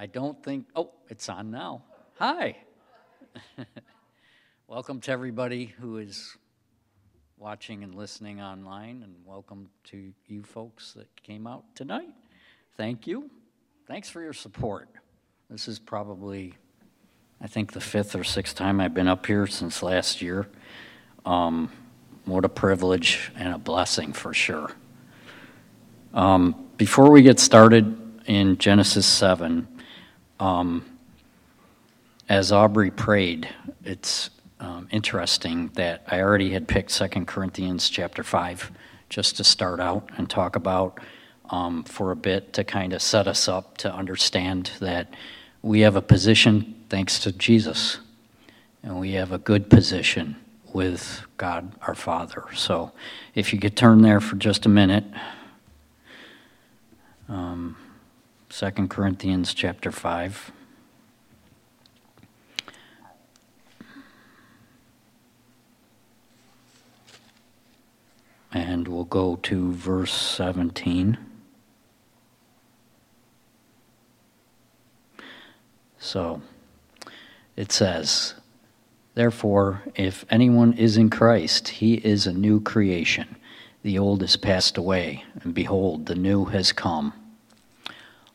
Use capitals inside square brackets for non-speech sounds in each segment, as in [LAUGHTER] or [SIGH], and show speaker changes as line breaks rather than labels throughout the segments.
I don't think, oh, it's on now. Hi. [LAUGHS] welcome to everybody who is watching and listening online, and welcome to you folks that came out tonight. Thank you. Thanks for your support. This is probably, I think, the fifth or sixth time I've been up here since last year. Um, what a privilege and a blessing for sure. Um, before we get started in Genesis 7, um, as Aubrey prayed, it's um, interesting that I already had picked Second Corinthians chapter 5 just to start out and talk about um, for a bit to kind of set us up to understand that we have a position thanks to Jesus, and we have a good position with God our Father. So if you could turn there for just a minute. Um, 2 Corinthians chapter 5. And we'll go to verse 17. So it says, Therefore, if anyone is in Christ, he is a new creation. The old has passed away, and behold, the new has come.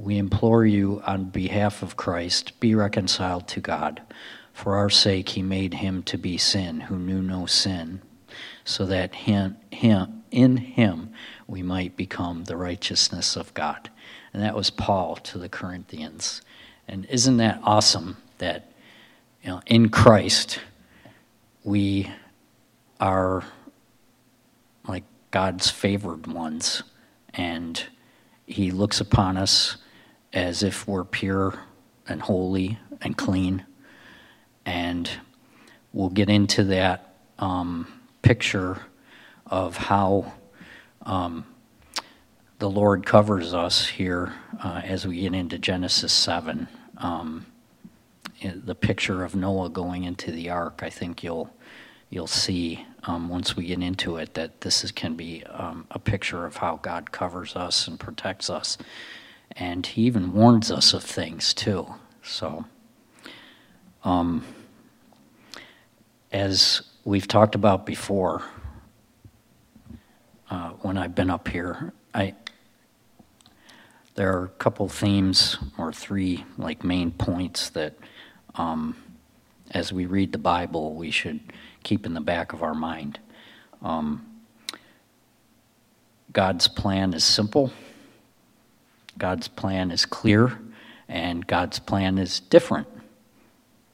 We implore you on behalf of Christ, be reconciled to God. For our sake, he made him to be sin who knew no sin, so that him, him, in him we might become the righteousness of God. And that was Paul to the Corinthians. And isn't that awesome that you know, in Christ we are like God's favored ones, and he looks upon us as if we're pure and holy and clean. And we'll get into that um, picture of how um, the Lord covers us here uh, as we get into Genesis 7. Um, the picture of Noah going into the ark, I think you'll you'll see um, once we get into it that this is, can be um, a picture of how God covers us and protects us and he even warns us of things too. So, um, as we've talked about before, uh, when I've been up here, I there are a couple themes or three like main points that, um, as we read the Bible, we should keep in the back of our mind. Um, God's plan is simple God's plan is clear and God's plan is different,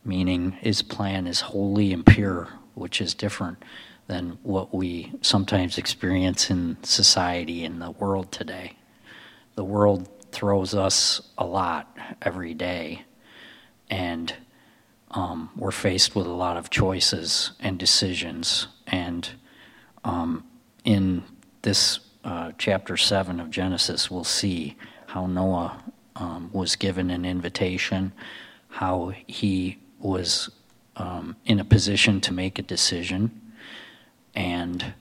meaning his plan is holy and pure, which is different than what we sometimes experience in society in the world today. The world throws us a lot every day, and um, we're faced with a lot of choices and decisions. And um, in this uh, chapter 7 of Genesis, we'll see how Noah um, was given an invitation, how he was um, in a position to make a decision, and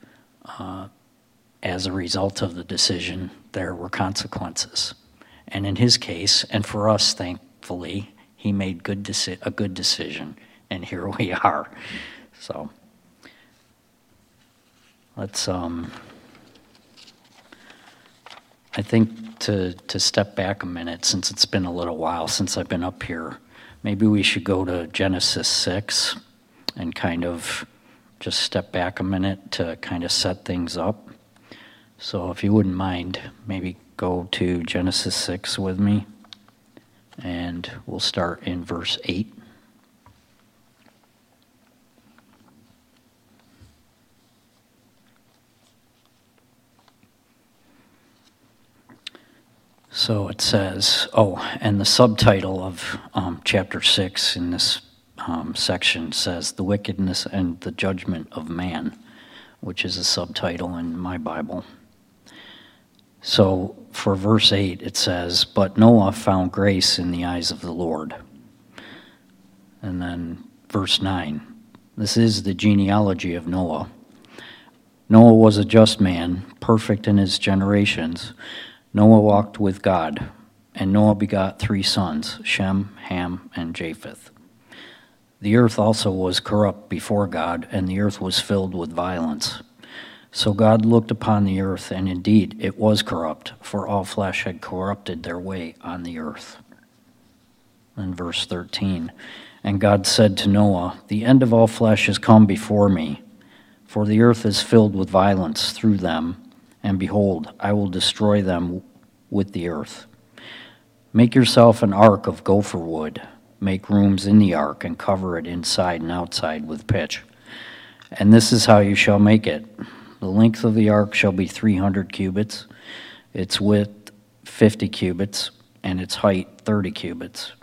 uh, as a result of the decision, there were consequences. And in his case, and for us, thankfully, he made good deci- a good decision, and here [LAUGHS] we are. So let's. Um, I think to, to step back a minute, since it's been a little while since I've been up here, maybe we should go to Genesis 6 and kind of just step back a minute to kind of set things up. So if you wouldn't mind, maybe go to Genesis 6 with me, and we'll start in verse 8. So it says, oh, and the subtitle of um, chapter 6 in this um, section says the wickedness and the judgment of man, which is a subtitle in my Bible. So for verse 8, it says, But Noah found grace in the eyes of the Lord. And then verse 9, this is the genealogy of Noah. Noah was a just man, perfect in his generations. Noah walked with God, and Noah begot three sons Shem, Ham, and Japheth. The earth also was corrupt before God, and the earth was filled with violence. So God looked upon the earth, and indeed it was corrupt, for all flesh had corrupted their way on the earth. And verse 13 And God said to Noah, The end of all flesh has come before me, for the earth is filled with violence through them, and behold, I will destroy them with the earth. Make yourself an ark of gopher wood make rooms in the ark and cover it inside and outside with pitch. And this is how you shall make it. The length of the ark shall be 300 cubits, its width 50 cubits, and its height 30 cubits.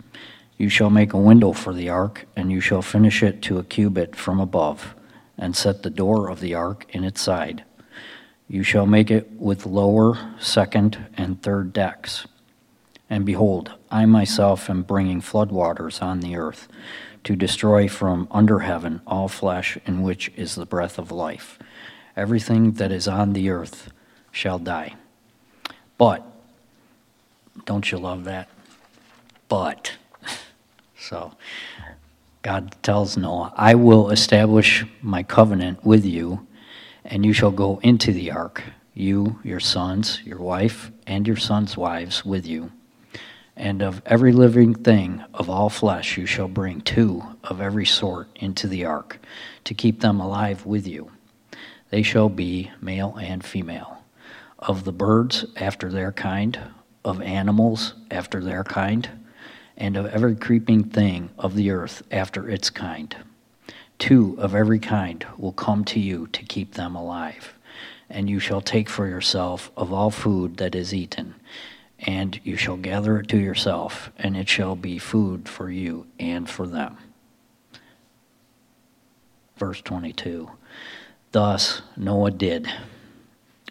You shall make a window for the ark, and you shall finish it to a cubit from above, and set the door of the ark in its side. You shall make it with lower, second, and third decks. And behold, I myself am bringing floodwaters on the earth to destroy from under heaven all flesh in which is the breath of life. Everything that is on the earth shall die. But, don't you love that? But, [LAUGHS] so, God tells Noah, I will establish my covenant with you, and you shall go into the ark, you, your sons, your wife, and your sons' wives with you and of every living thing of all flesh you shall bring two of every sort into the ark, to keep them alive with you. They shall be male and female. Of the birds after their kind, of animals after their kind, and of every creeping thing of the earth after its kind. Two of every kind will come to you to keep them alive. And you shall take for yourself of all food that is eaten and you shall gather it to yourself, and it shall be food for you and for them. Verse 22 Thus Noah did,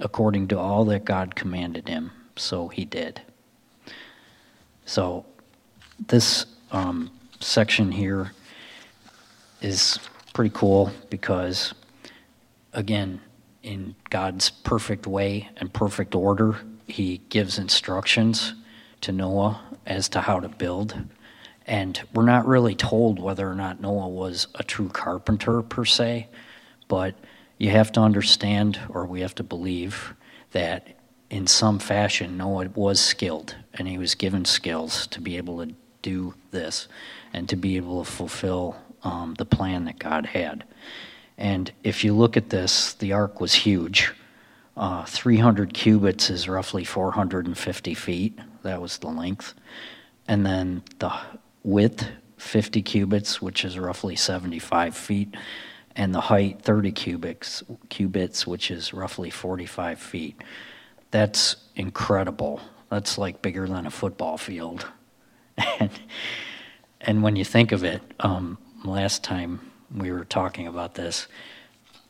according to all that God commanded him, so he did. So, this um, section here is pretty cool because, again, in God's perfect way and perfect order, he gives instructions to Noah as to how to build. And we're not really told whether or not Noah was a true carpenter per se, but you have to understand, or we have to believe, that in some fashion Noah was skilled and he was given skills to be able to do this and to be able to fulfill um, the plan that God had. And if you look at this, the ark was huge. Uh, 300 cubits is roughly 450 feet. That was the length. And then the width, 50 cubits, which is roughly 75 feet. And the height, 30 cubics, cubits, which is roughly 45 feet. That's incredible. That's like bigger than a football field. [LAUGHS] and, and when you think of it, um, last time we were talking about this,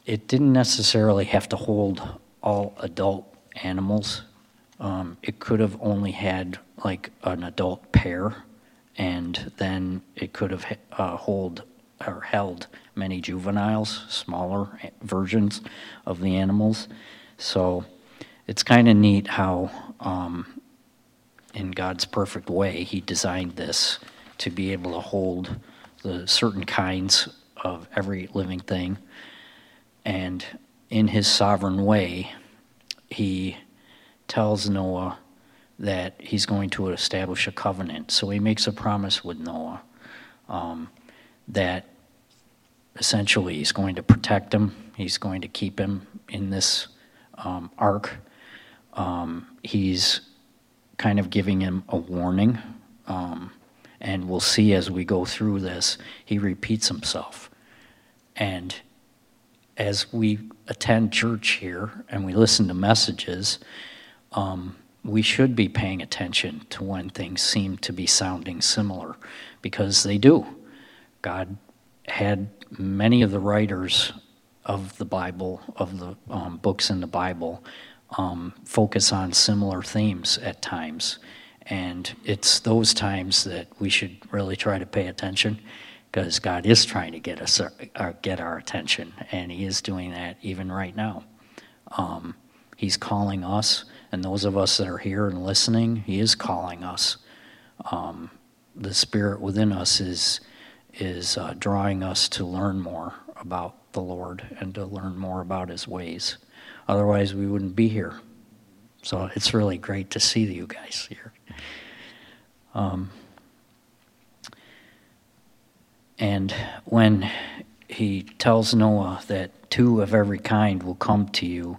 it didn't necessarily have to hold all adult animals. Um, it could have only had like an adult pair, and then it could have uh, hold or held many juveniles, smaller versions of the animals. So it's kind of neat how, um, in God's perfect way, He designed this to be able to hold the certain kinds of every living thing. And in his sovereign way, he tells Noah that he's going to establish a covenant. So he makes a promise with Noah um, that essentially he's going to protect him, he's going to keep him in this um, ark. Um, he's kind of giving him a warning. Um, and we'll see as we go through this, he repeats himself. And as we attend church here and we listen to messages, um, we should be paying attention to when things seem to be sounding similar because they do. God had many of the writers of the Bible, of the um, books in the Bible, um, focus on similar themes at times. And it's those times that we should really try to pay attention because God is trying to get us uh, get our attention, and He is doing that even right now. Um, he's calling us, and those of us that are here and listening, He is calling us. Um, the Spirit within us is is uh, drawing us to learn more about the Lord and to learn more about His ways. Otherwise, we wouldn't be here. So it's really great to see you guys here. Um, and when he tells Noah that two of every kind will come to you,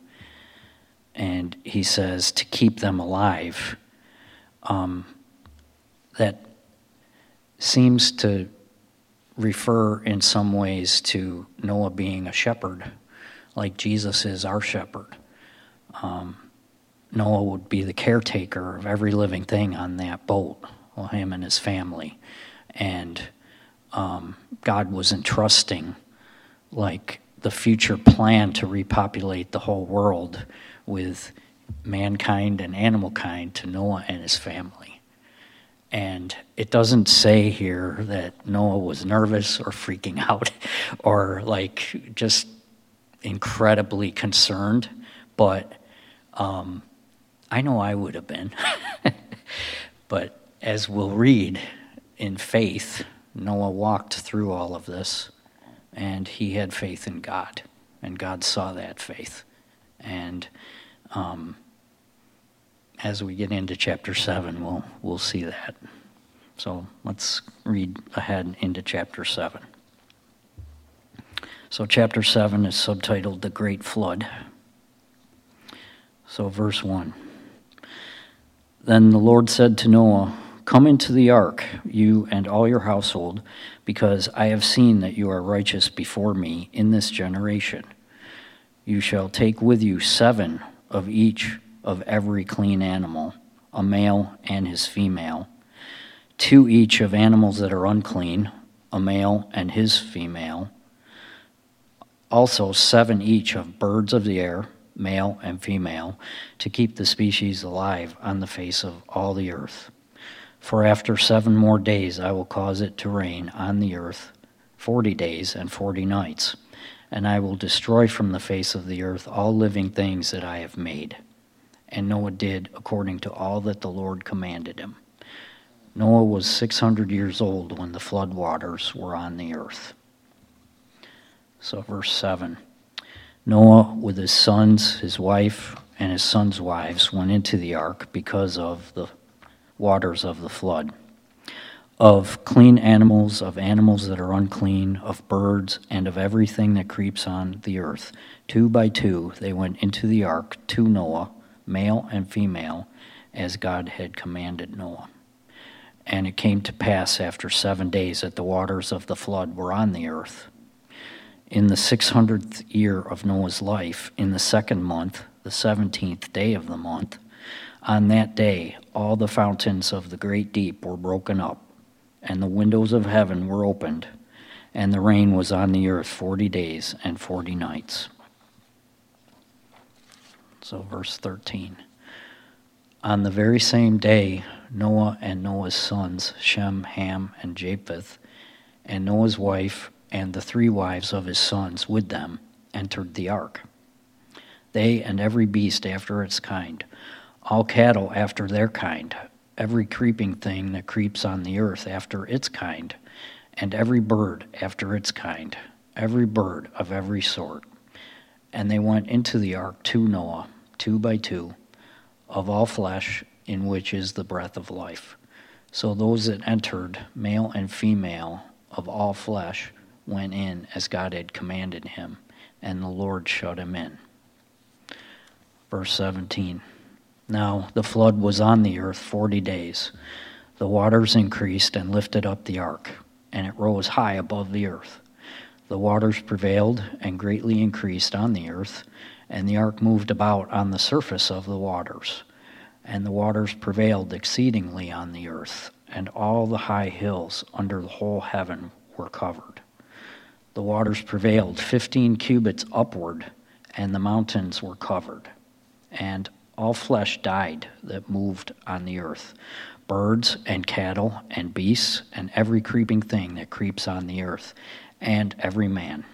and he says to keep them alive, um, that seems to refer in some ways to Noah being a shepherd, like Jesus is our shepherd. Um, Noah would be the caretaker of every living thing on that boat, well, him and his family. And um, God was entrusting, like, the future plan to repopulate the whole world with mankind and animal kind to Noah and his family. And it doesn't say here that Noah was nervous or freaking [LAUGHS] out or like just incredibly concerned, but um, I know I would have been. [LAUGHS] but as we'll read in faith, Noah walked through all of this and he had faith in God, and God saw that faith. And um, as we get into chapter 7, we'll, we'll see that. So let's read ahead into chapter 7. So, chapter 7 is subtitled The Great Flood. So, verse 1. Then the Lord said to Noah, Come into the ark, you and all your household, because I have seen that you are righteous before me in this generation. You shall take with you seven of each of every clean animal, a male and his female, two each of animals that are unclean, a male and his female, also seven each of birds of the air, male and female, to keep the species alive on the face of all the earth. For after seven more days I will cause it to rain on the earth forty days and forty nights, and I will destroy from the face of the earth all living things that I have made. And Noah did according to all that the Lord commanded him. Noah was 600 years old when the flood waters were on the earth. So, verse 7 Noah, with his sons, his wife, and his sons' wives, went into the ark because of the waters of the flood. Of clean animals, of animals that are unclean, of birds, and of everything that creeps on the earth. Two by two they went into the ark to Noah, male and female, as God had commanded Noah. And it came to pass after seven days that the waters of the flood were on the earth. In the six hundredth year of Noah's life, in the second month, the seventeenth day of the month, on that day, all the fountains of the great deep were broken up, and the windows of heaven were opened, and the rain was on the earth forty days and forty nights. So, verse 13. On the very same day, Noah and Noah's sons, Shem, Ham, and Japheth, and Noah's wife, and the three wives of his sons with them, entered the ark. They and every beast after its kind all cattle after their kind, every creeping thing that creeps on the earth after its kind, and every bird after its kind, every bird of every sort. And they went into the ark to Noah, two by two, of all flesh, in which is the breath of life. So those that entered, male and female, of all flesh, went in as God had commanded him, and the Lord shut him in. Verse 17. Now the flood was on the earth forty days. The waters increased and lifted up the ark, and it rose high above the earth. The waters prevailed and greatly increased on the earth, and the ark moved about on the surface of the waters. And the waters prevailed exceedingly on the earth, and all the high hills under the whole heaven were covered. The waters prevailed 15 cubits upward, and the mountains were covered. And all flesh died that moved on the earth birds and cattle and beasts and every creeping thing that creeps on the earth, and every man,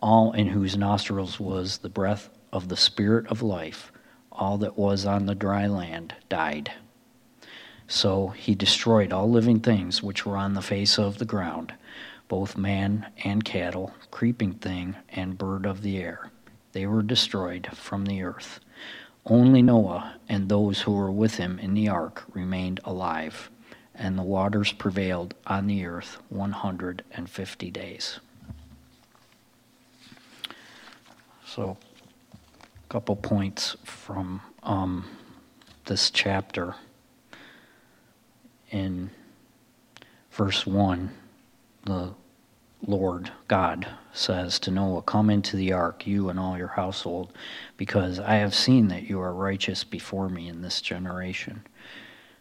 all in whose nostrils was the breath of the Spirit of life, all that was on the dry land died. So he destroyed all living things which were on the face of the ground, both man and cattle, creeping thing and bird of the air. They were destroyed from the earth. Only Noah and those who were with him in the ark remained alive, and the waters prevailed on the earth 150 days. So, a couple points from um, this chapter. In verse 1, the Lord God says to Noah, Come into the ark, you and all your household, because I have seen that you are righteous before me in this generation.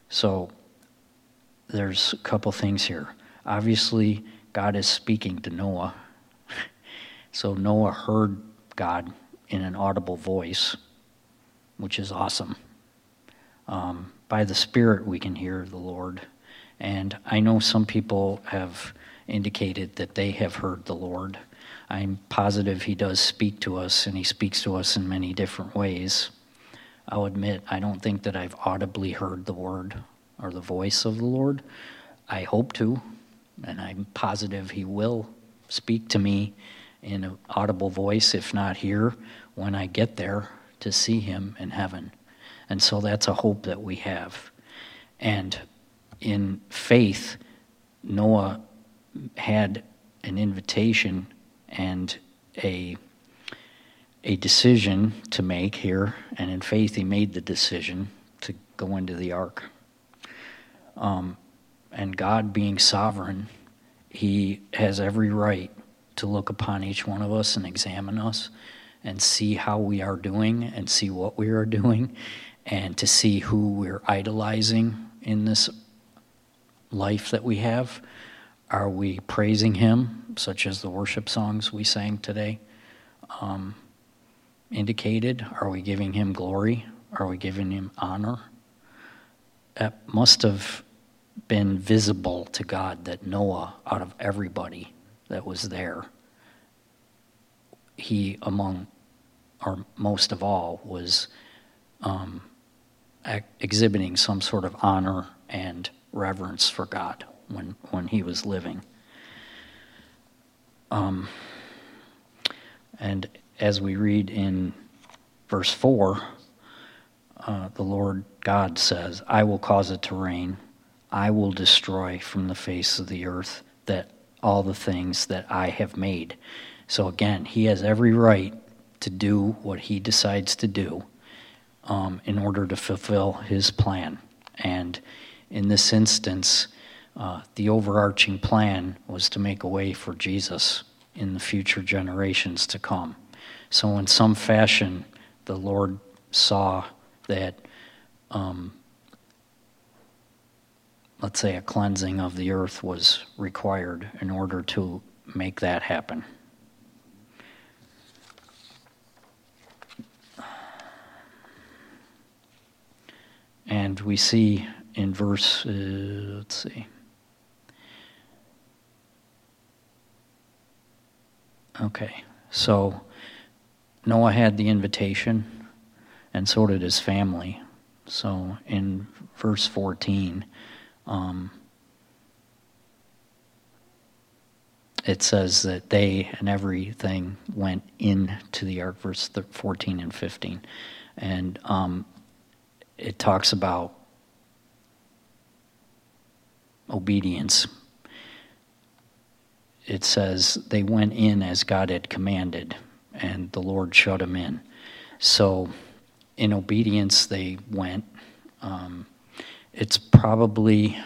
So there's a couple things here. Obviously, God is speaking to Noah. [LAUGHS] So Noah heard God in an audible voice, which is awesome. Um, by the Spirit, we can hear the Lord. And I know some people have indicated that they have heard the Lord. I'm positive He does speak to us, and He speaks to us in many different ways. I'll admit, I don't think that I've audibly heard the word or the voice of the Lord. I hope to, and I'm positive He will speak to me in an audible voice, if not here, when I get there to see Him in heaven. And so that's a hope that we have. And in faith, Noah had an invitation and a a decision to make here, and in faith he made the decision to go into the ark. Um, and God, being sovereign, He has every right to look upon each one of us and examine us and see how we are doing and see what we are doing and to see who we're idolizing in this life that we have are we praising Him, such as the worship songs we sang today um, indicated? Are we giving Him glory? Are we giving Him honor? That must have been visible to God that Noah, out of everybody that was there, he, among, or most of all, was um, exhibiting some sort of honor and reverence for God when, when he was living. Um, and as we read in verse 4, uh, the Lord God says, I will cause it to rain. I will destroy from the face of the earth that all the things that I have made. So again, he has every right to do what he decides to do um, in order to fulfill his plan. And in this instance, uh, the overarching plan was to make a way for Jesus in the future generations to come. So, in some fashion, the Lord saw that, um, let's say, a cleansing of the earth was required in order to make that happen. And we see in verse, uh, let's see. Okay, so Noah had the invitation, and so did his family. So in verse 14, um, it says that they and everything went into the ark, verse 14 and 15. And um, it talks about obedience it says they went in as God had commanded, and the Lord shut them in. So, in obedience, they went. Um, it's probably,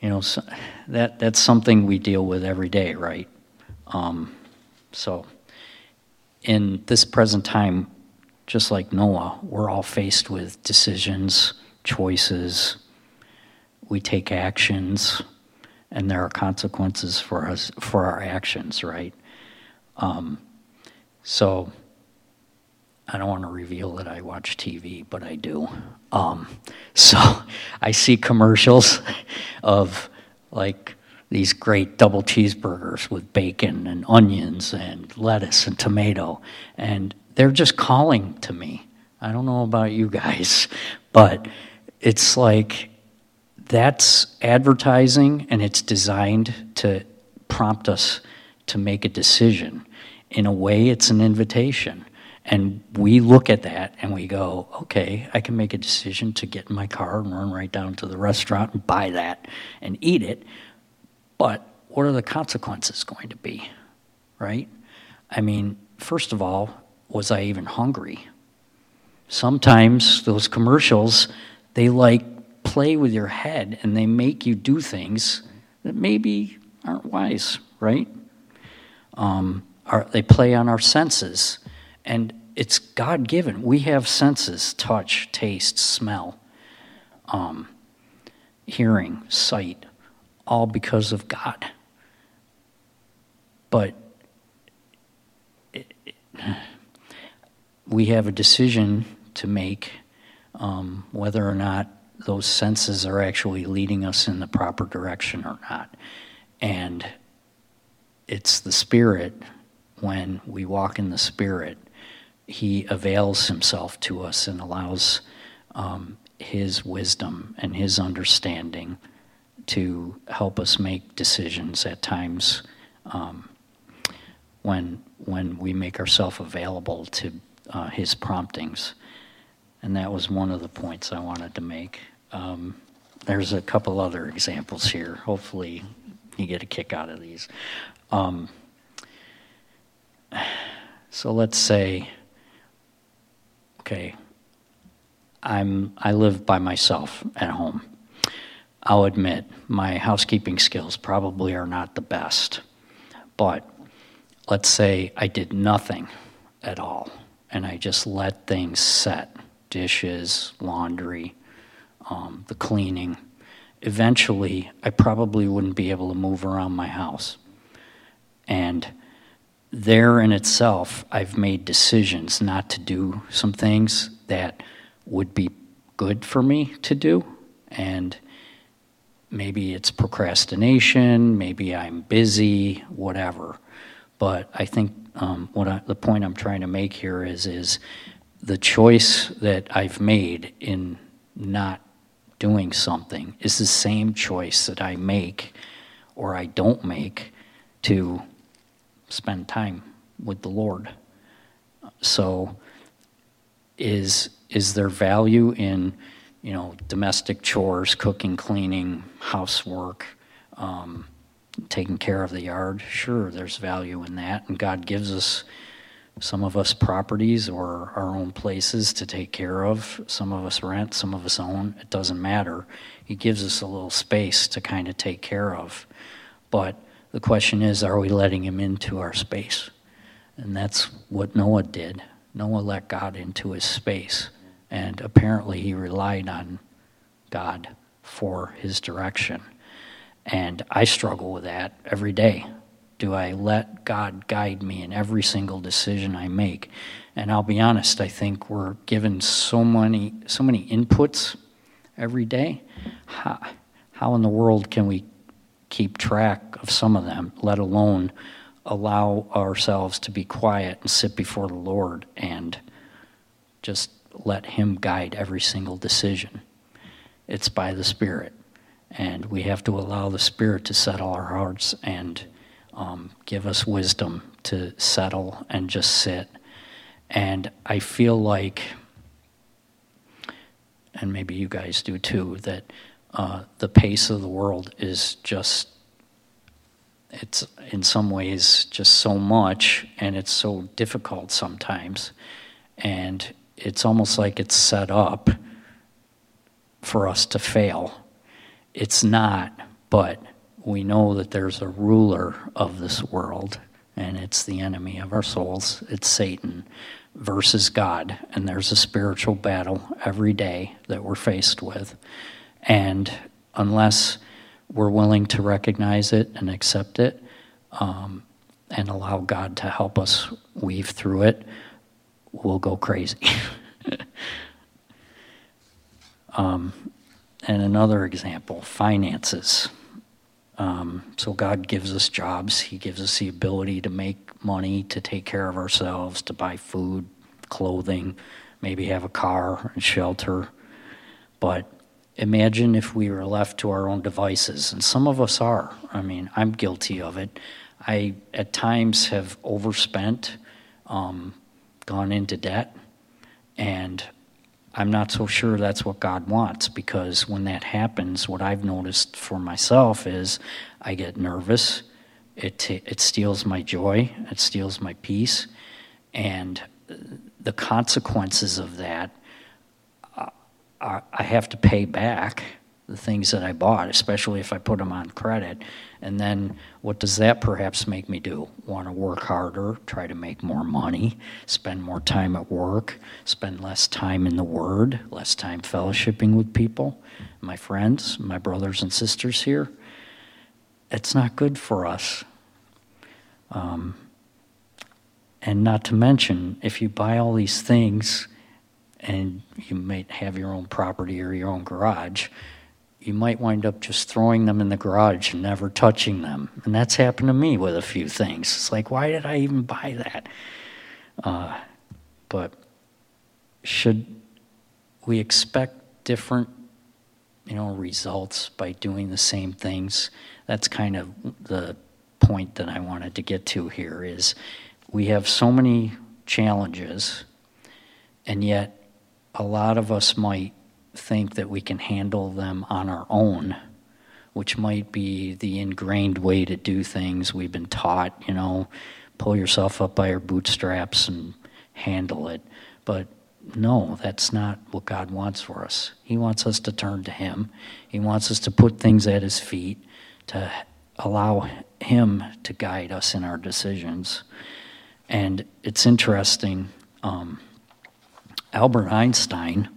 you know, so that that's something we deal with every day, right? Um, so, in this present time, just like Noah, we're all faced with decisions, choices. We take actions and there are consequences for us for our actions, right? Um, so I don't want to reveal that I watch TV, but I do. Um, [LAUGHS] so I see commercials [LAUGHS] of like these great double cheeseburgers with bacon and onions and lettuce and tomato, and they're just calling to me. I don't know about you guys, [LAUGHS] but it's like that's advertising and it's designed to prompt us to make a decision. In a way, it's an invitation. And we look at that and we go, okay, I can make a decision to get in my car and run right down to the restaurant and buy that and eat it. But what are the consequences going to be? Right? I mean, first of all, was I even hungry? Sometimes those commercials, they like play with your head and they make you do things that maybe aren't wise, right? Um, are, they play on our senses. And it's God given. We have senses touch, taste, smell, um, hearing, sight, all because of God. But it, it, we have a decision to make um, whether or not those senses are actually leading us in the proper direction or not. And it's the Spirit, when we walk in the Spirit, He avails Himself to us and allows um, His wisdom and His understanding to help us make decisions at times um, when, when we make ourselves available to uh, His promptings. And that was one of the points I wanted to make. Um, there's a couple other examples here. Hopefully, you get a kick out of these. Um, so let's say, okay, I'm I live by myself at home. I'll admit my housekeeping skills probably are not the best, but let's say I did nothing at all and I just let things set dishes, laundry, um, the cleaning. Eventually, I probably wouldn't be able to move around my house. And there in itself, I've made decisions not to do some things that would be good for me to do. And maybe it's procrastination, maybe I'm busy, whatever. But I think um, what I, the point I'm trying to make here is is the choice that I've made in not doing something is the same choice that I make or I don't make to spend time with the Lord. So is is there value in you know domestic chores, cooking, cleaning, housework, um, taking care of the yard? Sure, there's value in that, and God gives us some of us properties or our own places to take care of. Some of us rent, some of us own. It doesn't matter. He gives us a little space to kind of take care of. But the question is, are we letting him into our space? And that's what Noah did. Noah let God into his space. And apparently he relied on God for his direction. And I struggle with that every day do I let God guide me in every single decision I make? And I'll be honest, I think we're given so many so many inputs every day. How, how in the world can we keep track of some of them, let alone allow ourselves to be quiet and sit before the Lord and just let Him guide every single decision? It's by the Spirit. And we have to allow the Spirit to settle our hearts and um, give us wisdom to settle and just sit. And I feel like, and maybe you guys do too, that uh, the pace of the world is just, it's in some ways just so much, and it's so difficult sometimes. And it's almost like it's set up for us to fail. It's not, but we know that there's a ruler of this world, and it's the enemy of our souls. It's Satan versus God. And there's a spiritual battle every day that we're faced with. And unless we're willing to recognize it and accept it um, and allow God to help us weave through it, we'll go crazy. [LAUGHS] um, and another example finances. Um, so God gives us jobs. He gives us the ability to make money, to take care of ourselves, to buy food, clothing, maybe have a car and shelter. But imagine if we were left to our own devices, and some of us are. I mean, I'm guilty of it. I, at times, have overspent, um, gone into debt, and I'm not so sure that's what God wants because when that happens, what I've noticed for myself is I get nervous. It, t- it steals my joy, it steals my peace, and the consequences of that, uh, I have to pay back the things that I bought, especially if I put them on credit. And then what does that perhaps make me do? Want to work harder, try to make more money, spend more time at work, spend less time in the Word, less time fellowshipping with people, my friends, my brothers and sisters here. It's not good for us. Um, and not to mention, if you buy all these things and you might have your own property or your own garage, you might wind up just throwing them in the garage and never touching them. And that's happened to me with a few things. It's like, why did I even buy that? Uh, but should we expect different, you know, results by doing the same things? That's kind of the point that I wanted to get to here is we have so many challenges and yet a lot of us might think that we can handle them on our own, which might be the ingrained way to do things. We've been taught, you know, pull yourself up by your bootstraps and handle it. But no, that's not what God wants for us. He wants us to turn to Him, He wants us to put things at His feet, to allow Him to guide us in our decisions. And it's interesting. Um, Albert Einstein,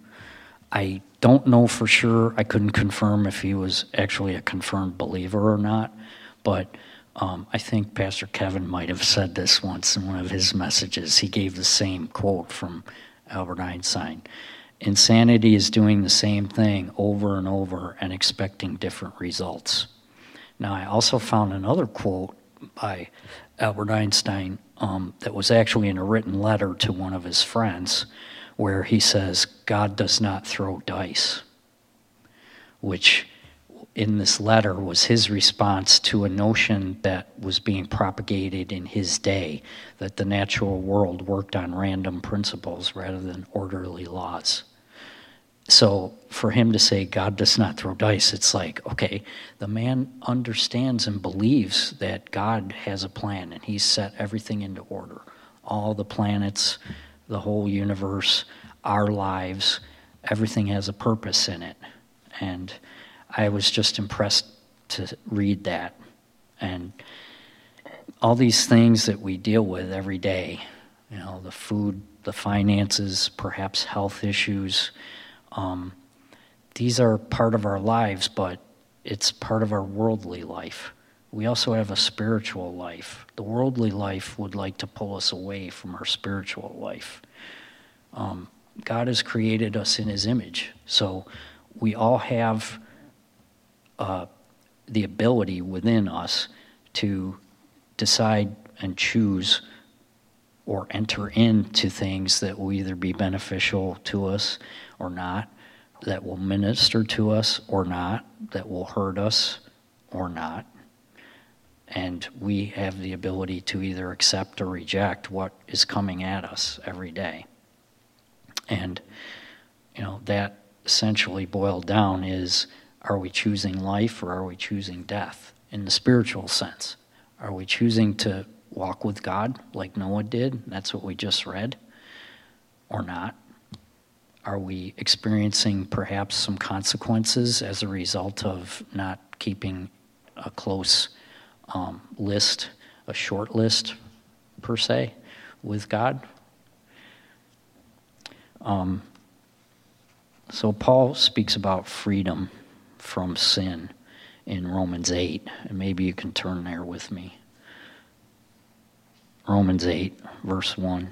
I don't know for sure. I couldn't confirm if he was actually a confirmed believer or not, but um, I think Pastor Kevin might have said this once in one of his messages. He gave the same quote from Albert Einstein Insanity is doing the same thing over and over and expecting different results. Now, I also found another quote by Albert Einstein um, that was actually in a written letter to one of his friends where he says, God does not throw dice, which in this letter was his response to a notion that was being propagated in his day that the natural world worked on random principles rather than orderly laws. So for him to say God does not throw dice, it's like, okay, the man understands and believes that God has a plan and he's set everything into order. All the planets, the whole universe, our lives, everything has a purpose in it. And I was just impressed to read that. And all these things that we deal with every day, you know, the food, the finances, perhaps health issues, um, these are part of our lives, but it's part of our worldly life. We also have a spiritual life. The worldly life would like to pull us away from our spiritual life. Um, God has created us in His image. So we all have uh, the ability within us to decide and choose or enter into things that will either be beneficial to us or not, that will minister to us or not, that will hurt us or not. And we have the ability to either accept or reject what is coming at us every day. And, you know, that essentially boiled down is are we choosing life or are we choosing death in the spiritual sense? Are we choosing to walk with God like Noah did? That's what we just read. Or not? Are we experiencing perhaps some consequences as a result of not keeping a close um, list, a short list per se, with God? Um, so Paul speaks about freedom from sin in Romans 8. And maybe you can turn there with me. Romans 8, verse 1.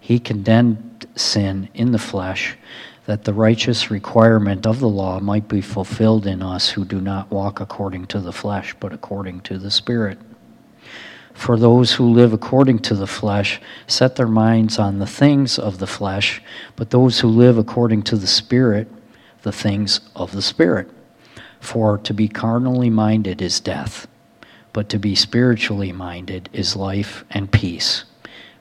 He condemned sin in the flesh that the righteous requirement of the law might be fulfilled in us who do not walk according to the flesh, but according to the Spirit. For those who live according to the flesh set their minds on the things of the flesh, but those who live according to the Spirit, the things of the Spirit. For to be carnally minded is death, but to be spiritually minded is life and peace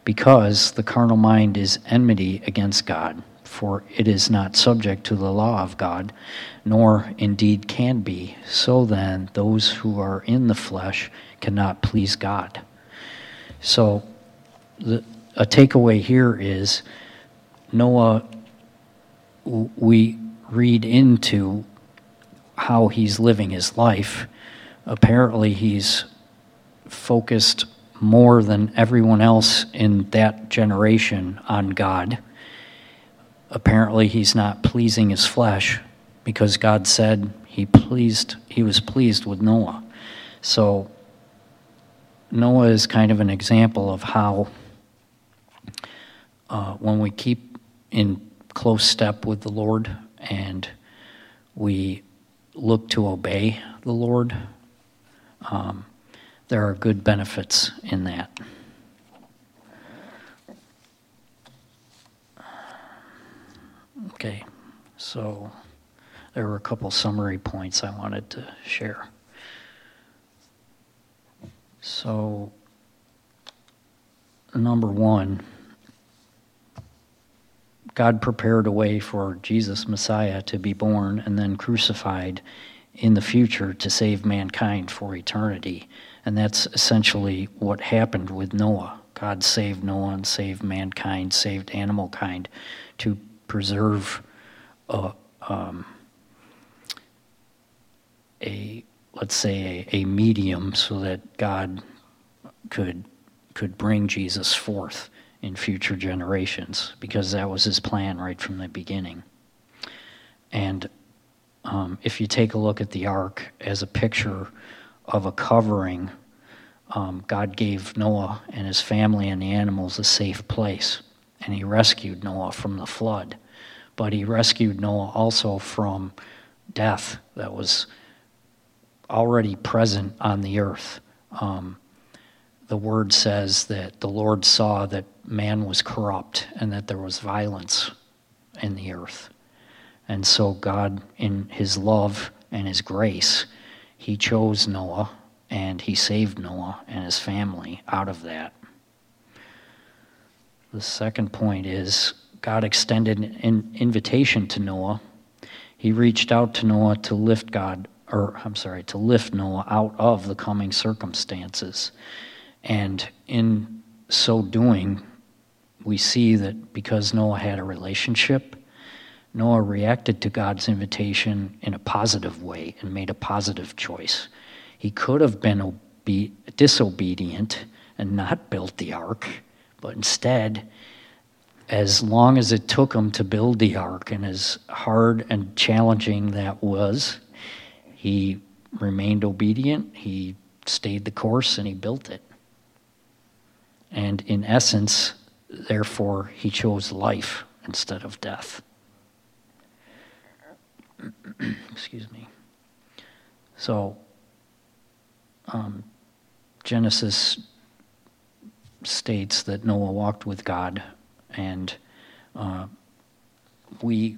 because the carnal mind is enmity against God, for it is not subject to the law of God, nor indeed can be. So then, those who are in the flesh cannot please God. So, the, a takeaway here is Noah, we read into how he's living his life. Apparently, he's focused more than everyone else in that generation on God. Apparently, he's not pleasing his flesh because God said he pleased he was pleased with Noah. So Noah is kind of an example of how uh, when we keep in close step with the Lord and we look to obey the Lord, um, there are good benefits in that. Okay, so there were a couple summary points I wanted to share. So, number one, God prepared a way for Jesus, Messiah, to be born and then crucified in the future to save mankind for eternity. And that's essentially what happened with Noah. God saved Noah and saved mankind, saved animal kind to preserve a, um, a let's say a, a medium so that God could could bring Jesus forth in future generations because that was his plan right from the beginning. And um, if you take a look at the ark as a picture of a covering, um, God gave Noah and his family and the animals a safe place. And he rescued Noah from the flood. But he rescued Noah also from death that was already present on the earth. Um, the word says that the Lord saw that man was corrupt and that there was violence in the earth. And so, God, in his love and his grace, he chose Noah and he saved Noah and his family out of that. The second point is God extended an invitation to Noah. He reached out to Noah to lift God, or I'm sorry, to lift Noah out of the coming circumstances. And in so doing, we see that because Noah had a relationship Noah reacted to God's invitation in a positive way and made a positive choice. He could have been obe- disobedient and not built the ark, but instead, as long as it took him to build the ark and as hard and challenging that was, he remained obedient, he stayed the course, and he built it. And in essence, therefore, he chose life instead of death. [CLEARS THROAT] excuse me. So, um, Genesis states that Noah walked with God and uh, we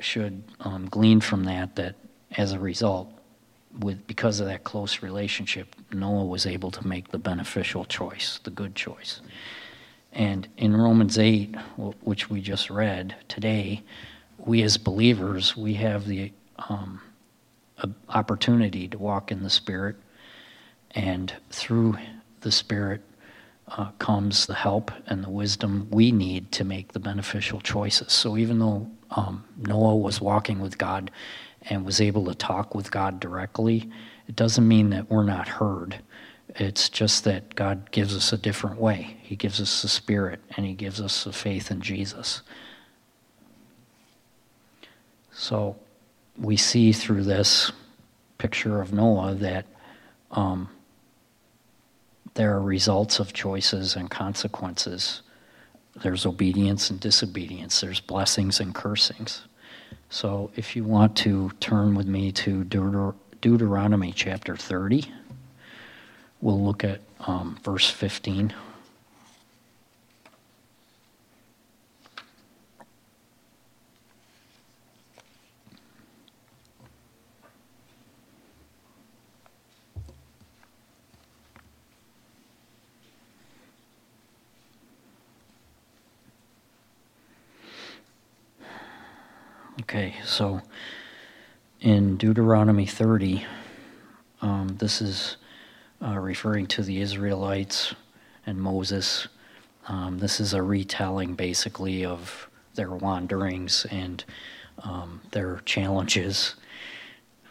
should um, glean from that that as a result, with because of that close relationship, Noah was able to make the beneficial choice, the good choice. And in Romans 8, which we just read today, we as believers, we have the um, opportunity to walk in the Spirit, and through the Spirit uh, comes the help and the wisdom we need to make the beneficial choices. So even though um, Noah was walking with God and was able to talk with God directly, it doesn't mean that we're not heard. It's just that God gives us a different way. He gives us the Spirit and He gives us the faith in Jesus. So we see through this picture of Noah that um, there are results of choices and consequences. There's obedience and disobedience, there's blessings and cursings. So if you want to turn with me to Deuter- Deuteronomy chapter 30, we'll look at um, verse 15. Okay, so in Deuteronomy 30, um, this is uh, referring to the Israelites and Moses. Um, this is a retelling, basically, of their wanderings and um, their challenges.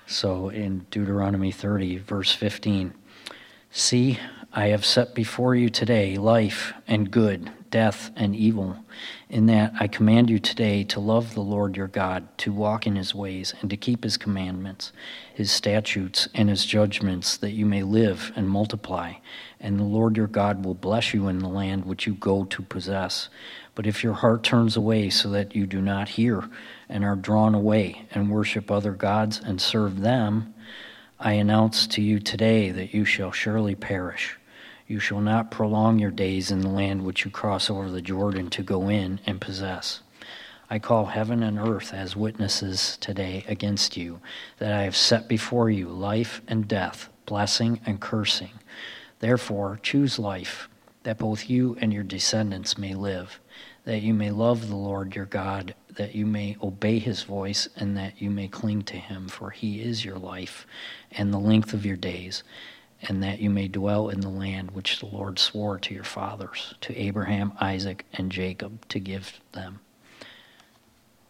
So in Deuteronomy 30, verse 15, See, I have set before you today life and good death, and evil, in that I command you today to love the Lord your God, to walk in his ways, and to keep his commandments, his statutes, and his judgments, that you may live and multiply. And the Lord your God will bless you in the land which you go to possess. But if your heart turns away so that you do not hear, and are drawn away, and worship other gods, and serve them, I announce to you today that you shall surely perish. You shall not prolong your days in the land which you cross over the Jordan to go in and possess. I call heaven and earth as witnesses today against you, that I have set before you life and death, blessing and cursing. Therefore, choose life, that both you and your descendants may live, that you may love the Lord your God, that you may obey his voice, and that you may cling to him, for he is your life and the length of your days and that you may dwell in the land which the Lord swore to your fathers, to Abraham, Isaac, and Jacob, to give them.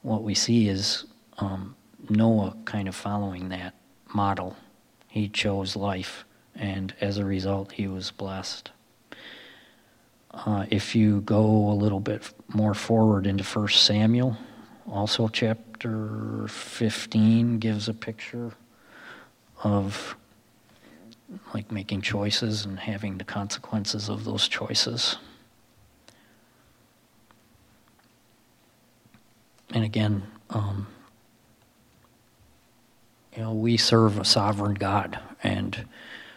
What we see is um, Noah kind of following that model. He chose life, and as a result, he was blessed. Uh, if you go a little bit more forward into 1 Samuel, also chapter 15 gives a picture of like making choices and having the consequences of those choices. And again, um, you know, we serve a sovereign God, and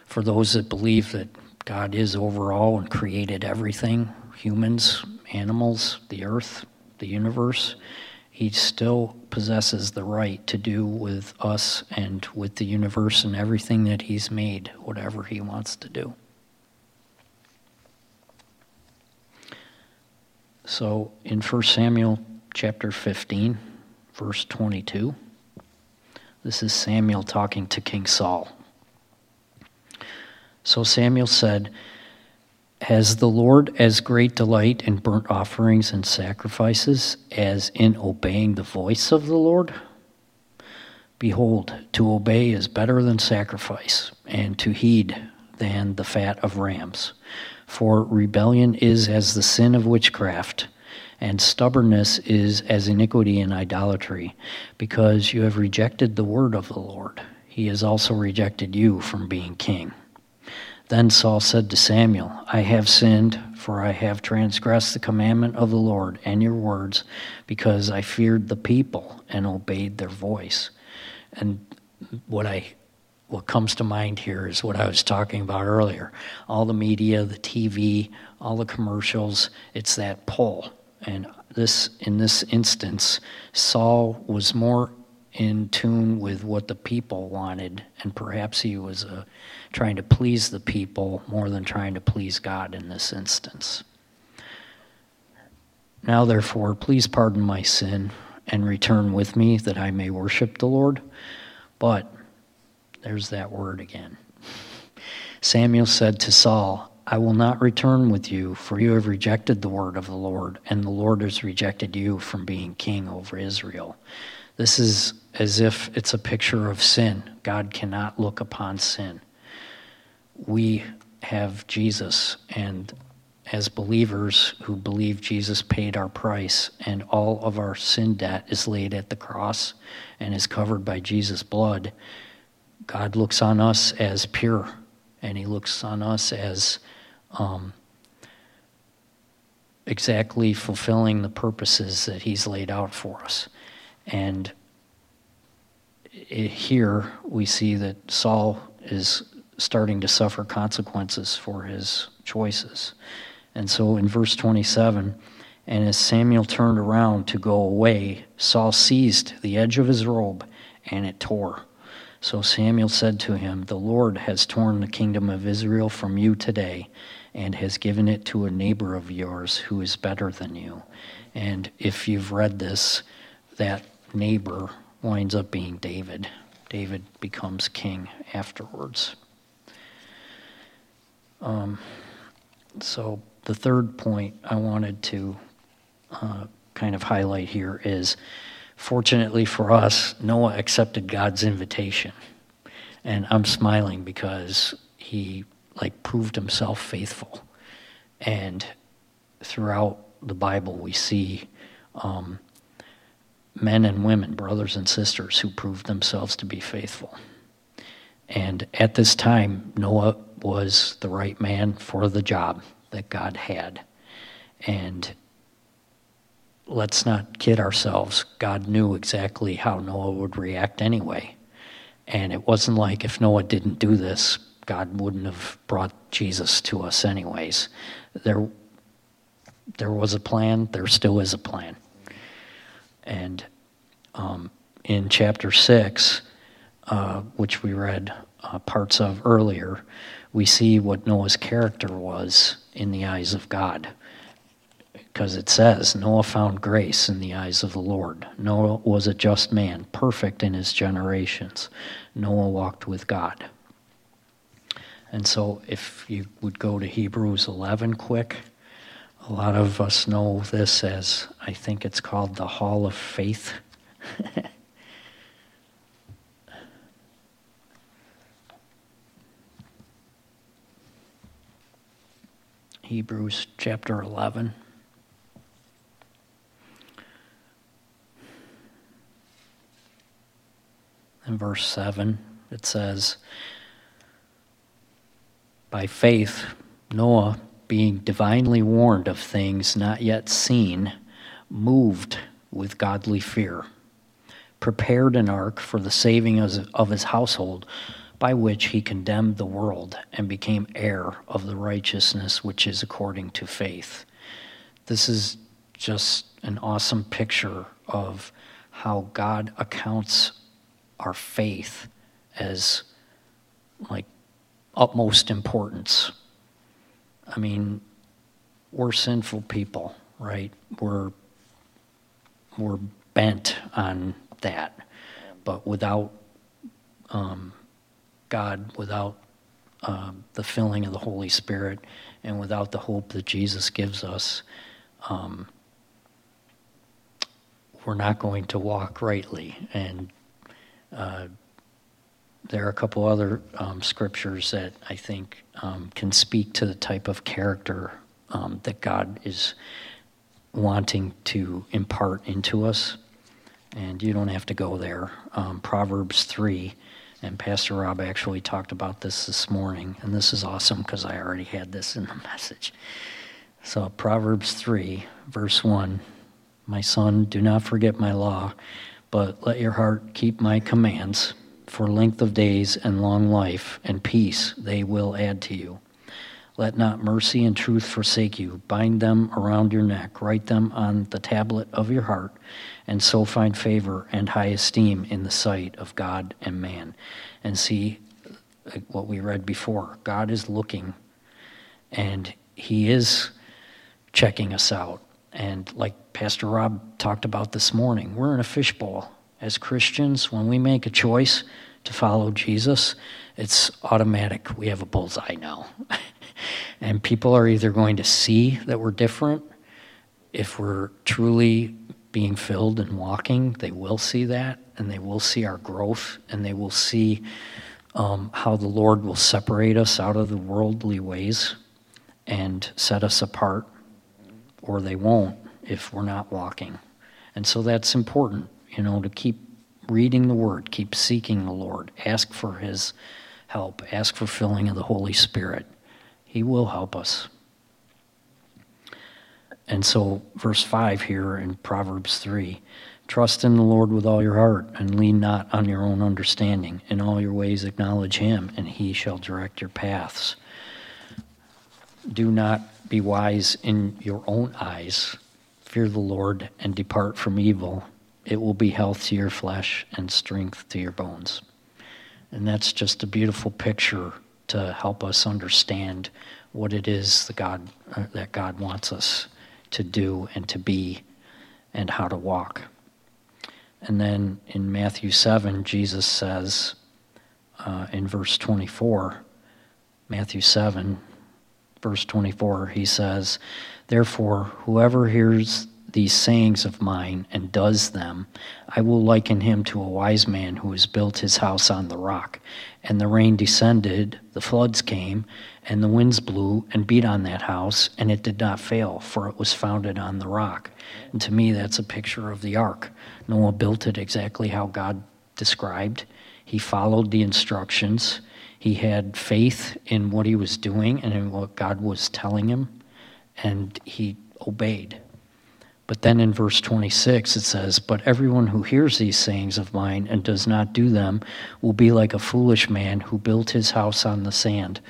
for those that believe that God is overall and created everything humans, animals, the earth, the universe he still possesses the right to do with us and with the universe and everything that he's made, whatever he wants to do. So in 1 Samuel chapter 15, verse 22, this is Samuel talking to King Saul. So Samuel said, has the Lord as great delight in burnt offerings and sacrifices as in obeying the voice of the Lord? Behold, to obey is better than sacrifice, and to heed than the fat of rams. For rebellion is as the sin of witchcraft, and stubbornness is as iniquity and idolatry, because you have rejected the word of the Lord. He has also rejected you from being king. Then Saul said to Samuel, I have sinned, for I have transgressed the commandment of the Lord and your words, because I feared the people and obeyed their voice. And what I what comes to mind here is what I was talking about earlier. All the media, the TV, all the commercials, it's that pull. And this, in this instance, Saul was more in tune with what the people wanted, and perhaps he was uh, trying to please the people more than trying to please God in this instance. Now, therefore, please pardon my sin and return with me that I may worship the Lord. But there's that word again. Samuel said to Saul, I will not return with you, for you have rejected the word of the Lord, and the Lord has rejected you from being king over Israel. This is as if it's a picture of sin. God cannot look upon sin. We have Jesus, and as believers who believe Jesus paid our price, and all of our sin debt is laid at the cross and is covered by Jesus' blood, God looks on us as pure, and He looks on us as um, exactly fulfilling the purposes that He's laid out for us. And here we see that Saul is starting to suffer consequences for his choices. And so in verse 27, and as Samuel turned around to go away, Saul seized the edge of his robe, and it tore. So Samuel said to him, The Lord has torn the kingdom of Israel from you today, and has given it to a neighbor of yours who is better than you. And if you've read this, that neighbor winds up being David. David becomes king afterwards. Um, so, the third point I wanted to uh, kind of highlight here is fortunately for us, Noah accepted God's invitation. And I'm smiling because he like proved himself faithful. And throughout the Bible, we see um, men and women, brothers and sisters, who proved themselves to be faithful. And at this time, Noah was the right man for the job that God had. And let's not kid ourselves. God knew exactly how Noah would react anyway. And it wasn't like if Noah didn't do this, God wouldn't have brought Jesus to us anyways. There, there was a plan, there still is a plan. And um, in chapter 6, uh, which we read uh, parts of earlier, we see what Noah's character was in the eyes of God. Because it says, Noah found grace in the eyes of the Lord. Noah was a just man, perfect in his generations. Noah walked with God. And so, if you would go to Hebrews 11 quick, a lot of us know this as I think it's called the Hall of Faith. [LAUGHS] Hebrews chapter 11. In verse 7, it says, by faith, Noah, being divinely warned of things not yet seen, moved with godly fear, prepared an ark for the saving of his household, by which he condemned the world and became heir of the righteousness which is according to faith. This is just an awesome picture of how God accounts our faith as like utmost importance. I mean, we're sinful people, right? We're we're bent on that, but without um, God, without um, the filling of the Holy Spirit, and without the hope that Jesus gives us, um, we're not going to walk rightly. And uh, there are a couple other um, scriptures that I think um, can speak to the type of character um, that God is wanting to impart into us. And you don't have to go there. Um, Proverbs 3, and Pastor Rob actually talked about this this morning, and this is awesome because I already had this in the [LAUGHS] message. So, Proverbs 3, verse 1 My son, do not forget my law, but let your heart keep my commands for length of days and long life and peace they will add to you. Let not mercy and truth forsake you. Bind them around your neck, write them on the tablet of your heart, and so find favor and high esteem in the sight of God and man. And see what we read before God is looking, and He is checking us out. And like Pastor Rob talked about this morning, we're in a fishbowl. As Christians, when we make a choice to follow Jesus, it's automatic. We have a bullseye now. [LAUGHS] and people are either going to see that we're different. If we're truly being filled and walking, they will see that, and they will see our growth, and they will see um, how the Lord will separate us out of the worldly ways and set us apart, or they won't if we're not walking. And so that's important, you know, to keep reading the Word, keep seeking the Lord, ask for His help, ask for filling of the Holy Spirit. He will help us. And so, verse 5 here in Proverbs 3 Trust in the Lord with all your heart, and lean not on your own understanding. In all your ways acknowledge him, and he shall direct your paths. Do not be wise in your own eyes. Fear the Lord and depart from evil. It will be health to your flesh and strength to your bones. And that's just a beautiful picture to help us understand what it is that God, uh, that God wants us to do and to be and how to walk. And then in Matthew 7, Jesus says uh, in verse 24, Matthew 7, verse 24, he says, Therefore, whoever hears these sayings of mine and does them, I will liken him to a wise man who has built his house on the rock. And the rain descended, the floods came, and the winds blew and beat on that house, and it did not fail, for it was founded on the rock. And to me, that's a picture of the ark. Noah built it exactly how God described. He followed the instructions. He had faith in what he was doing and in what God was telling him, and he obeyed. But then in verse 26 it says, But everyone who hears these sayings of mine and does not do them will be like a foolish man who built his house on the sand.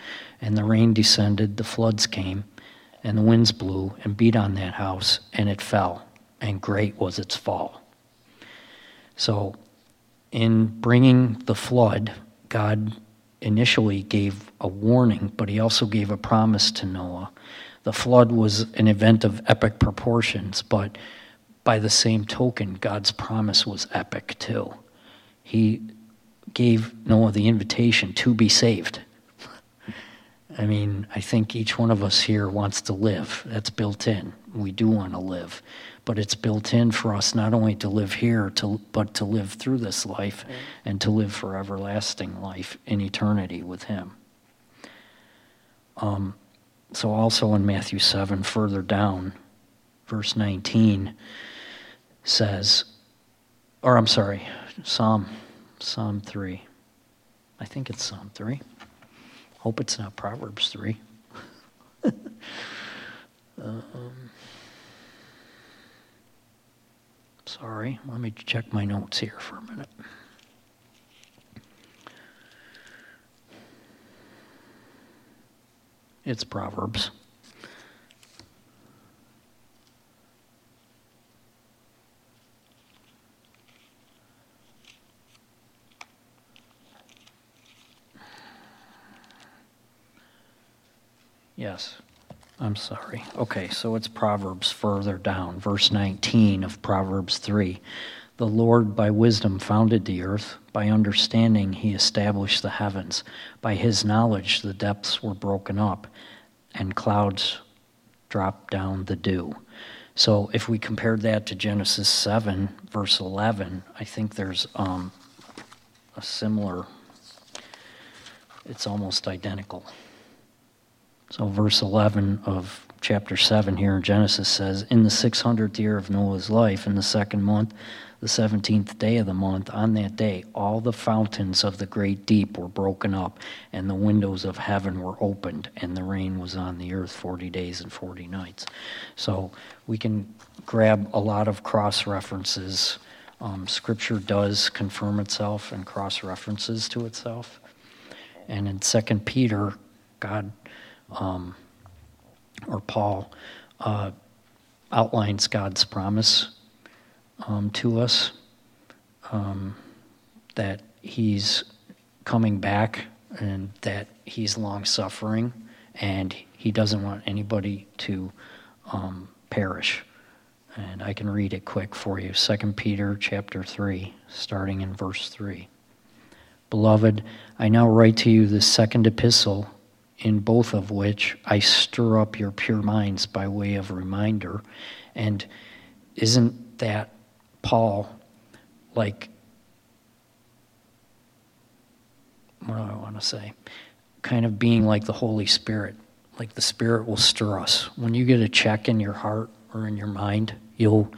And the rain descended, the floods came, and the winds blew and beat on that house, and it fell, and great was its fall. So, in bringing the flood, God initially gave a warning, but he also gave a promise to Noah the flood was an event of epic proportions, but by the same token, God's promise was epic too. He gave Noah the invitation to be saved. [LAUGHS] I mean, I think each one of us here wants to live. That's built in. We do want to live. But it's built in for us not only to live here, to, but to live through this life and to live for everlasting life in eternity with Him. Um, so, also in Matthew 7, further down, verse 19 says, or I'm sorry, Psalm, Psalm 3. I think it's Psalm 3. Hope it's not Proverbs 3. [LAUGHS] um, sorry, let me check my notes here for a minute. It's Proverbs. Yes. I'm sorry. Okay, so it's Proverbs further down, verse 19 of Proverbs 3. The Lord by wisdom founded the earth, by understanding he established the heavens. By his knowledge the depths were broken up, and clouds dropped down the dew. So if we compared that to Genesis 7, verse 11, I think there's um, a similar, it's almost identical. So verse 11 of chapter 7 here in Genesis says, In the 600th year of Noah's life, in the second month, the 17th day of the month, on that day, all the fountains of the great deep were broken up, and the windows of heaven were opened, and the rain was on the earth 40 days and 40 nights. So we can grab a lot of cross references. Um, scripture does confirm itself and cross references to itself. And in 2 Peter, God um, or Paul, uh, outlines God's promise um, to us um, that He's coming back and that He's long suffering and He doesn't want anybody to um, perish. And I can read it quick for you. 2 Peter chapter 3, starting in verse 3. Beloved, I now write to you the second epistle, in both of which I stir up your pure minds by way of reminder. And isn't that Paul like, what do I want to say? Kind of being like the Holy Spirit. Like the Spirit will stir us. When you get a check in your heart or in your mind, you'll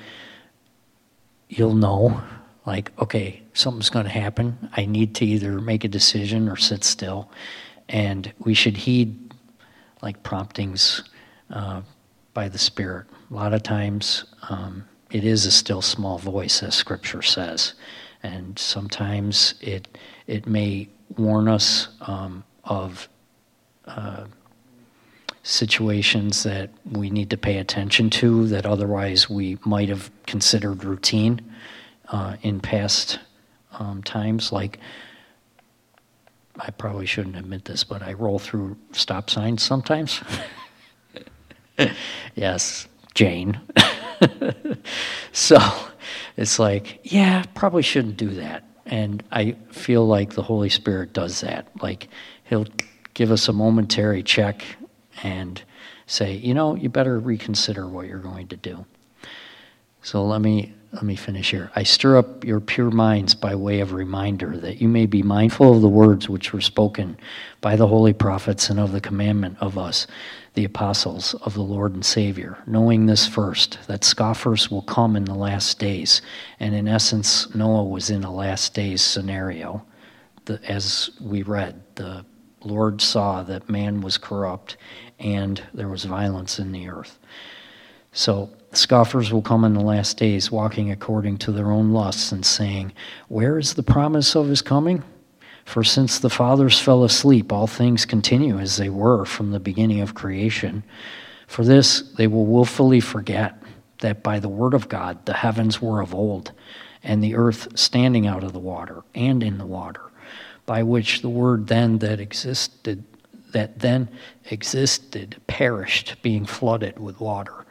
you'll know like okay something's going to happen i need to either make a decision or sit still and we should heed like promptings uh, by the spirit a lot of times um, it is a still small voice as scripture says and sometimes it it may warn us um, of uh, situations that we need to pay attention to that otherwise we might have considered routine uh, in past um, times. Like, I probably shouldn't admit this, but I roll through stop signs sometimes. [LAUGHS] yes, Jane. [LAUGHS] [LAUGHS] so it's like, yeah, probably shouldn't do that. And I feel like the Holy Spirit does that. Like, He'll give us a momentary check and say, you know, you better reconsider what you're going to do. So let me let me finish here. I stir up your pure minds by way of reminder that you may be mindful of the words which were spoken by the holy prophets and of the commandment of us, the apostles of the Lord and Savior, knowing this first, that scoffers will come in the last days. And in essence, Noah was in a last days scenario. The, as we read, the Lord saw that man was corrupt and there was violence in the earth. So scoffers will come in the last days, walking according to their own lusts and saying, Where is the promise of his coming? For since the fathers fell asleep, all things continue as they were from the beginning of creation. For this they will wilfully forget that by the word of God the heavens were of old, and the earth standing out of the water and in the water, by which the word then that existed that then existed perished, being flooded with water.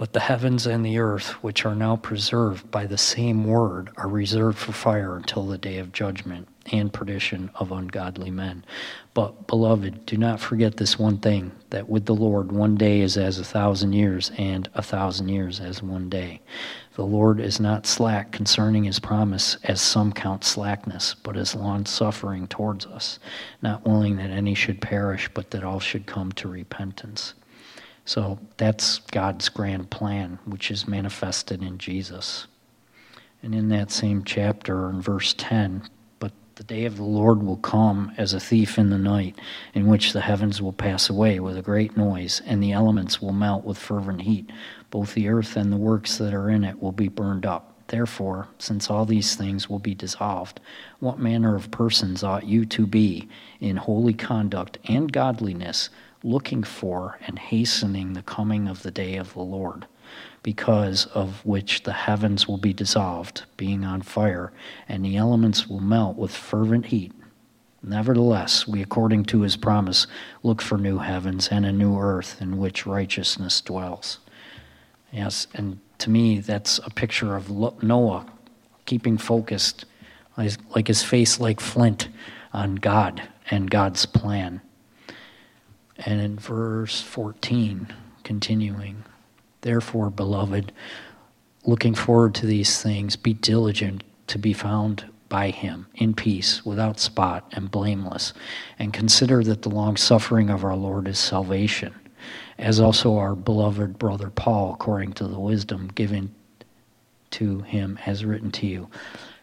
But the heavens and the earth, which are now preserved by the same word, are reserved for fire until the day of judgment and perdition of ungodly men. But, beloved, do not forget this one thing that with the Lord one day is as a thousand years, and a thousand years as one day. The Lord is not slack concerning his promise, as some count slackness, but is long suffering towards us, not willing that any should perish, but that all should come to repentance. So that's God's grand plan, which is manifested in Jesus. And in that same chapter, in verse 10, but the day of the Lord will come as a thief in the night, in which the heavens will pass away with a great noise, and the elements will melt with fervent heat both the earth and the works that are in it will be burned up. Therefore, since all these things will be dissolved, what manner of persons ought you to be in holy conduct and godliness, looking for and hastening the coming of the day of the Lord, because of which the heavens will be dissolved, being on fire, and the elements will melt with fervent heat? Nevertheless, we, according to his promise, look for new heavens and a new earth in which righteousness dwells. Yes, and to me, that's a picture of Noah keeping focused, like his face like flint, on God and God's plan. And in verse 14, continuing, therefore, beloved, looking forward to these things, be diligent to be found by him in peace, without spot, and blameless, and consider that the long suffering of our Lord is salvation as also our beloved brother Paul, according to the wisdom given to him, has written to you,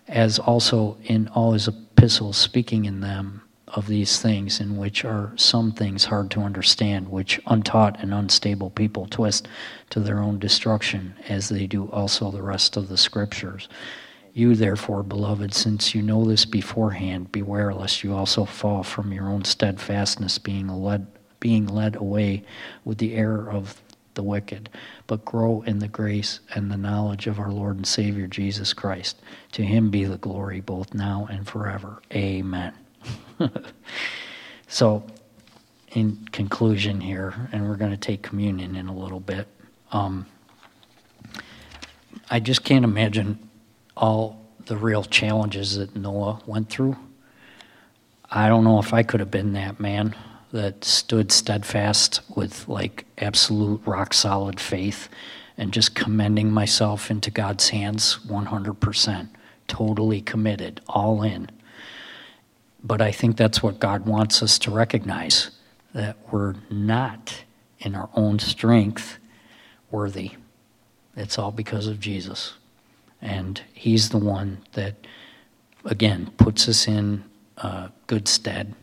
as also in all his epistles, speaking in them of these things, in which are some things hard to understand, which untaught and unstable people twist to their own destruction, as they do also the rest of the scriptures. You, therefore, beloved, since you know this beforehand, beware lest you also fall from your own steadfastness, being led being led away with the error of the wicked, but grow in the grace and the knowledge of our Lord and Savior Jesus Christ. To him be the glory both now and forever. Amen. [LAUGHS] so, in conclusion here, and we're going to take communion in a little bit. Um, I just can't imagine all the real challenges that Noah went through. I don't know if I could have been that man that stood steadfast with like absolute rock solid faith and just commending myself into God's hands 100%, totally committed, all in. But I think that's what God wants us to recognize that we're not in our own strength worthy. It's all because of Jesus. And He's the one that, again, puts us in uh, good stead,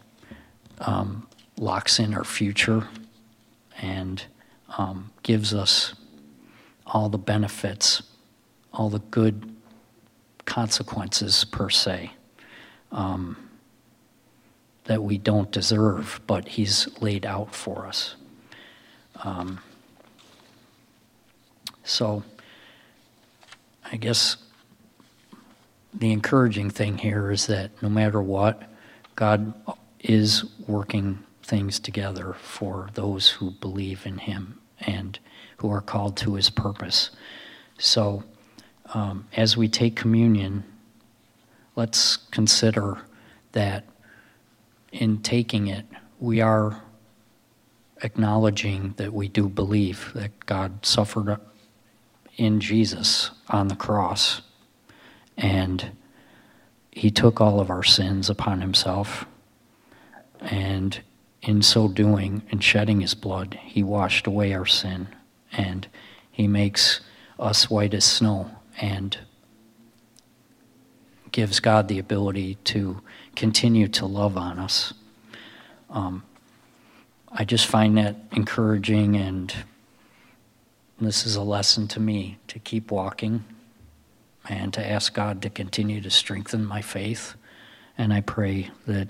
um, locks in our future, and um, gives us all the benefits, all the good consequences, per se, um, that we don't deserve, but He's laid out for us. Um, so, I guess the encouraging thing here is that no matter what, God is working things together for those who believe in Him and who are called to His purpose. So, um, as we take communion, let's consider that in taking it, we are acknowledging that we do believe that God suffered in Jesus on the cross. And he took all of our sins upon himself. And in so doing and shedding his blood, he washed away our sin. And he makes us white as snow and gives God the ability to continue to love on us. Um, I just find that encouraging and this is a lesson to me to keep walking and to ask God to continue to strengthen my faith. And I pray that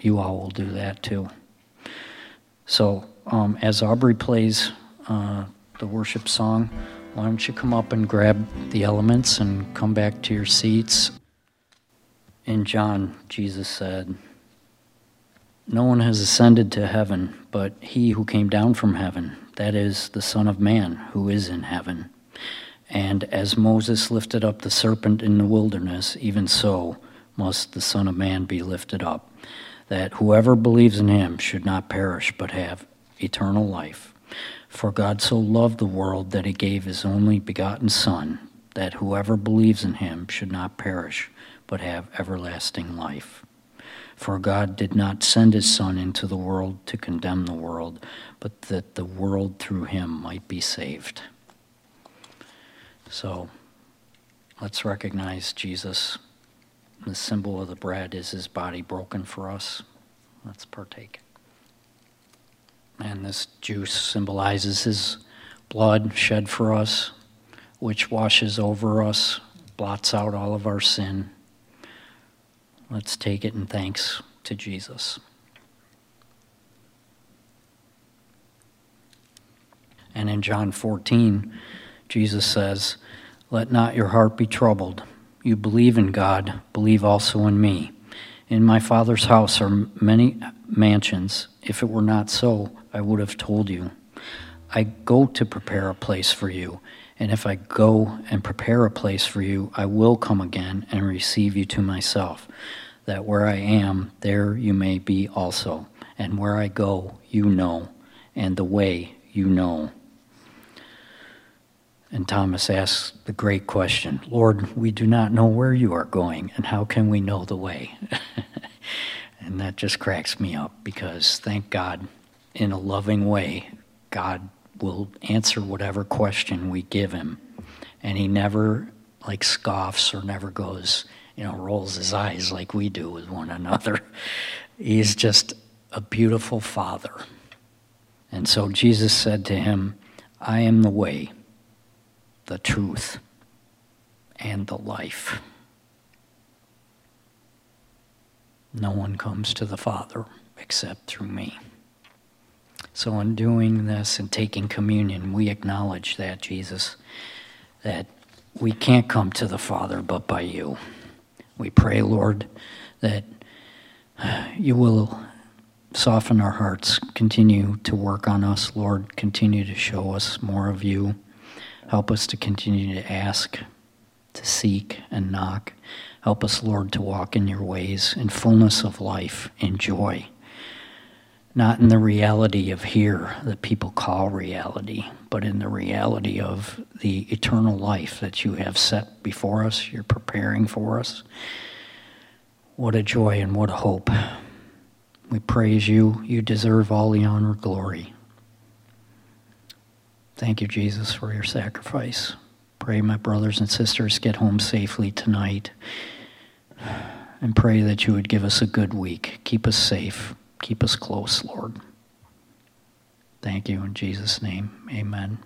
you all will do that too. So, um, as Aubrey plays uh, the worship song, why don't you come up and grab the elements and come back to your seats? In John, Jesus said, No one has ascended to heaven but he who came down from heaven that is, the Son of Man who is in heaven. And as Moses lifted up the serpent in the wilderness, even so must the Son of Man be lifted up, that whoever believes in him should not perish but have eternal life. For God so loved the world that he gave his only begotten Son, that whoever believes in him should not perish but have everlasting life. For God did not send his Son into the world to condemn the world, but that the world through him might be saved. So let's recognize Jesus. The symbol of the bread is his body broken for us. Let's partake. And this juice symbolizes his blood shed for us, which washes over us, blots out all of our sin. Let's take it in thanks to Jesus. And in John 14, Jesus says, Let not your heart be troubled. You believe in God, believe also in me. In my Father's house are many mansions. If it were not so, I would have told you. I go to prepare a place for you. And if I go and prepare a place for you, I will come again and receive you to myself, that where I am, there you may be also. And where I go, you know, and the way you know. And Thomas asks the great question Lord, we do not know where you are going, and how can we know the way? [LAUGHS] and that just cracks me up because thank God, in a loving way, God will answer whatever question we give him. And he never like scoffs or never goes, you know, rolls his eyes like we do with one another. [LAUGHS] He's just a beautiful father. And so Jesus said to him, I am the way the truth, and the life. No one comes to the Father except through me. So, in doing this and taking communion, we acknowledge that, Jesus, that we can't come to the Father but by you. We pray, Lord, that uh, you will soften our hearts, continue to work on us, Lord, continue to show us more of you. Help us to continue to ask, to seek, and knock. Help us, Lord, to walk in your ways in fullness of life, and joy. Not in the reality of here that people call reality, but in the reality of the eternal life that you have set before us, you're preparing for us. What a joy and what a hope. We praise you. You deserve all the honor, glory. Thank you, Jesus, for your sacrifice. Pray my brothers and sisters get home safely tonight. And pray that you would give us a good week. Keep us safe. Keep us close, Lord. Thank you in Jesus' name. Amen.